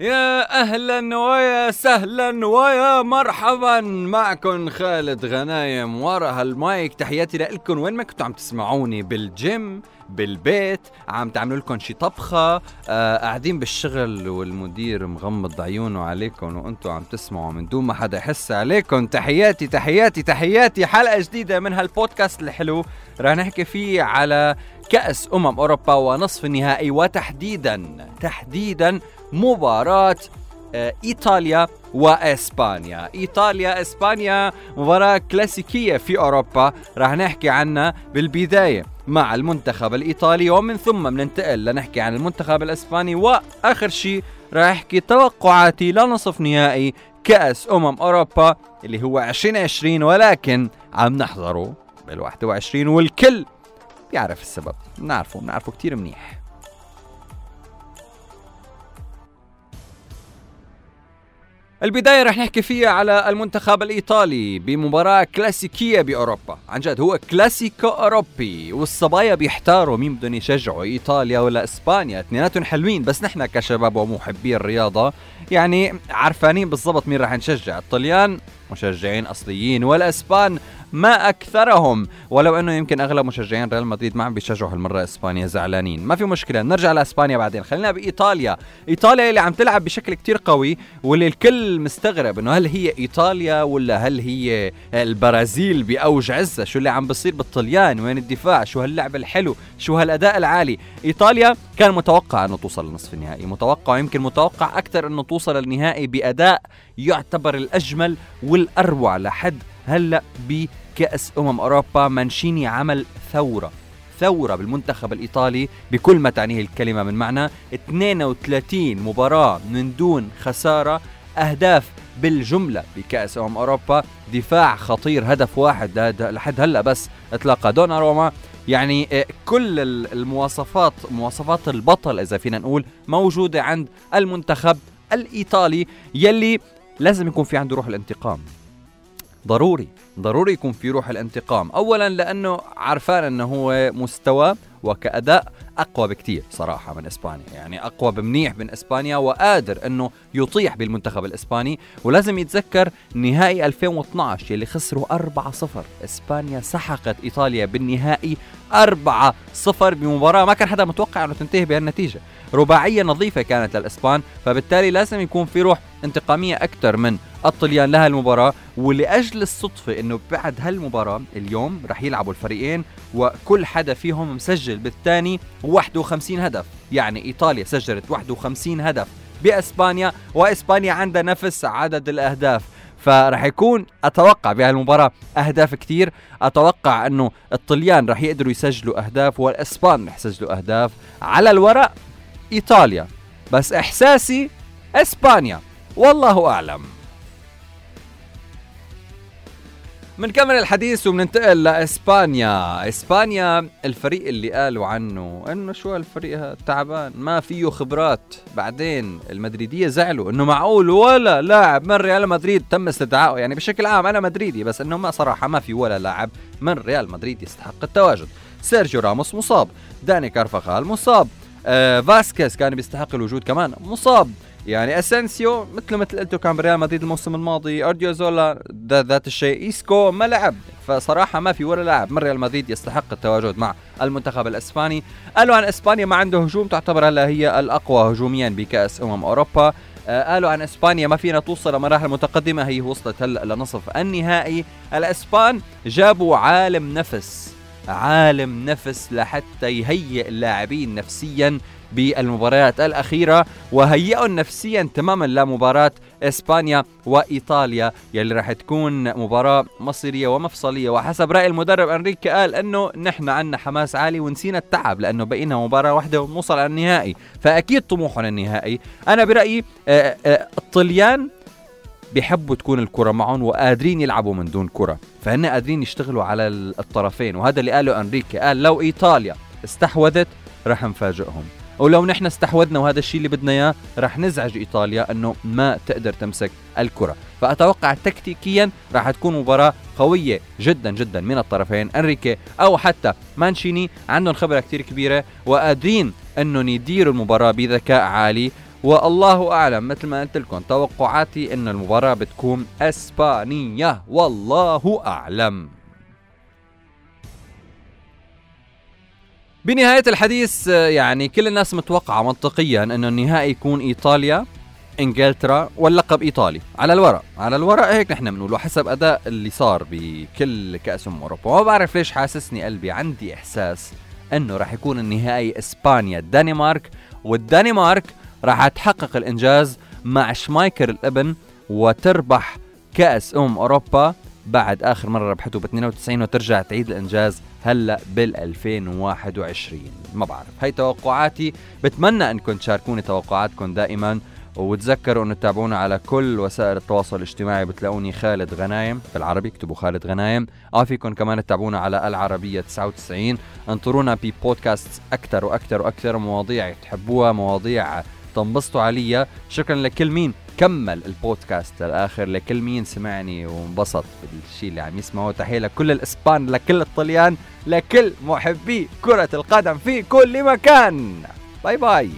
يا أهلا ويا سهلا ويا مرحبا. معكم خالد غنايم ورا هالمايك تحياتي لكم. وين ما كنتوا عم تسمعوني بالجيم بالبيت عم تعملوا لكم شي طبخة. آه قاعدين بالشغل والمدير مغمض عيونه عليكم وأنتم عم تسمعوا من دون ما حدا يحس عليكم. تحياتي تحياتي تحياتي. حلقة جديدة من هالبودكاست الحلو. رح نحكي فيه على كأس أمم أوروبا ونصف النهائي وتحديدا تحديدا مباراة آه، إيطاليا وإسبانيا. إيطاليا إسبانيا مباراة كلاسيكية في أوروبا. راح نحكي عنها بالبداية مع المنتخب الإيطالي ومن ثم بننتقل لنحكي عن المنتخب الإسباني. وآخر شيء راح أحكي توقعاتي لنصف نهائي كأس أمم أوروبا اللي هو 2020 ولكن عم نحضره بال 21 والكل بيعرف السبب. بنعرفه بنعرفه كتير منيح. البداية رح نحكي فيها على المنتخب الإيطالي بمباراة كلاسيكية بأوروبا. عن جد هو كلاسيكو أوروبي والصبايا بيحتاروا مين بدهم يشجعوا إيطاليا ولا إسبانيا. اثنيناتهم حلوين بس نحن كشباب ومحبي الرياضة يعني عرفانين بالضبط مين رح نشجع. الطليان مشجعين أصليين والأسبان ما أكثرهم. ولو أنه يمكن أغلب مشجعين ريال مدريد ما عم بيشجعوا هالمرة إسبانيا زعلانين. ما في مشكلة نرجع لإسبانيا بعدين. خلينا بإيطاليا. إيطاليا اللي عم تلعب بشكل كتير قوي واللي الكل مستغرب إنه هل هي إيطاليا ولا هل هي البرازيل بأوج عزها شو اللي عم بصير بالطليان؟ وين الدفاع؟ شو هاللعب الحلو؟ شو هالأداء العالي؟ إيطاليا كان متوقع أنه توصل لنصف النهائي متوقع يمكن متوقع أكثر أنه توصل للنهائي بأداء يعتبر الأجمل والأروع لحد هلأ بكأس أمم أوروبا مانشيني عمل ثورة. ثورة بالمنتخب الإيطالي بكل ما تعنيه الكلمة من معنى. 32 مباراة من دون خسارة. أهداف بالجملة بكأس أمم أوروبا. دفاع خطير هدف واحد. لحد هلأ بس اطلقها دوناروما يعني آه، كل المواصفات مواصفات البطل إذا فينا نقول موجودة عند المنتخب الإيطالي يلي لازم يكون في عنده روح الانتقام. ضروري ضروري يكون في روح الانتقام. اولا لأنه عرفان إنه هو مستوى وكأداء أقوى بكتير صراحة من إسبانيا. يعني أقوى بمنيح من إسبانيا وقادر إنه يطيح بالمنتخب الإسباني. ولازم يتذكر نهائي 2012 يلي خسروا 4-0 إسبانيا سحقت إيطاليا بالنهائي 4-0 بمباراة. ما كان حدا متوقع إنه تنتهي بهالنتيجة. رباعية نظيفة كانت للإسبان فبالتالي لازم يكون في روح انتقامية أكثر من الطليان لها المباراة ولأجل الصدفة أنه بعد هالمباراة اليوم رح يلعبوا الفريقين وكل حدا فيهم مسجل بالثاني 51 هدف. يعني إيطاليا سجلت 51 هدف بأسبانيا وإسبانيا عندها نفس عدد الأهداف. فرح يكون أتوقع بهالمباراة أهداف كثير أتوقع إنه الطليان رح يقدروا يسجلوا أهداف والإسبان رح يسجلوا أهداف. على الورق إيطاليا بس إحساسي إسبانيا والله أعلم. بنكمل الحديث وبننتقل لإسبانيا، إسبانيا الفريق اللي قالوا عنه إنه شو هالفريق تعبان ما فيه خبرات، بعدين المدريدية زعلوا إنه معقول ولا لاعب من ريال مدريد تم استدعائه، يعني بشكل عام أنا مدريدي بس إنه ما صراحة ما في ولا لاعب من ريال مدريد يستحق التواجد. سيرجيو راموس مصاب، داني كارفاخال مصاب، آه فاسكيز كان بيستحق الوجود كمان. مصاب. يعني أسنسيو مثل مثل قلتوا كان بريال مدريد الموسم الماضي أودريوزولا ذات الشيء إيسكو ما لعب. فصراحة ما في ولا لاعب. من ريال مدريد يستحق التواجد مع المنتخب الإسباني. قالوا عن إسبانيا ما عنده هجوم تعتبر هلا هي الأقوى هجوميا بكأس أمم أوروبا. آه، قالوا عن إسبانيا ما فيها توصل لمراحل متقدمة. هي وصلت هلا لنصف النهائي. الإسبان جابوا عالم نفس. عالم نفس لحتى يهيئ اللاعبين نفسيا بالمباريات الأخيرة وهيئوا نفسيا تماما لمباراة إسبانيا وإيطاليا يلي راح تكون مباراة مصيرية ومفصلية. وحسب رأي المدرب أنريكي قال أنه نحن عنا حماس عالي ونسينا التعب لأنه بقينا مباراة واحدة ونوصل على النهائي. فأكيد طموحنا النهائي. أنا برأيي آه، آه، الطليان بيحبوا تكون الكرة معهم وقادرين يلعبوا من دون كرة. فهن قادرين يشتغلوا على الطرفين. وهذا اللي قاله أنريكي. قال لو إيطاليا استحوذت رح نفاجئهم. ولو نحن استحوذنا وهذا الشيء اللي بدنا إياه رح نزعج إيطاليا إنه ما تقدر تمسك الكرة. فأتوقع تكتيكيا راح تكون مباراة قوية جدا جدا من الطرفين. أنريكي أو حتى مانشيني عندهم خبرة كثير كبيرة وقادرين إنهم يديروا المباراة بذكاء عالي. والله أعلم مثل ما قلت لكم توقعاتي إن المباراة بتكون إسبانية. والله أعلم. بنهاية الحديث يعني كل الناس متوقعة منطقيا إنه النهائي يكون إيطاليا إنجلترا واللقب إيطالي. على الورق على الورق هيك نحن بنقول وحسب أداء اللي صار بكل كأس أمم أوروبا. وما بعرف ليش حاسسني قلبي عندي إحساس إنه راح يكون النهائي اسبانيا الدنمارك والدنمارك راح تحقق الإنجاز مع شمايكر الأبن وتربح كأس امم أوروبا بعد آخر مرة ربحته ب 92 وترجع تعيد الإنجاز هلأ بال 2021 ما بعرف. هي توقعاتي. بتمنى أنكم تشاركوني توقعاتكم دائما وتذكروا أنه تتابعونا على كل وسائل التواصل الاجتماعي. بتلاقوني خالد غنايم بالعربي. اكتبوا خالد غنايم. آه فيكم كمان تتابعونا على العربية 99 انطرونا ببودكاست أكثر وأكثر وأكثر مواضيع تحبوها مواضيع تنبسطوا عليها شكرا لكل مين كمل البودكاست. للاخر لكل مين سمعني وانبسط بالشيء اللي عم يسمعه. تحية لكل الإسبان لكل الطليان لكل محبي كرة القدم في كل مكان. bye bye.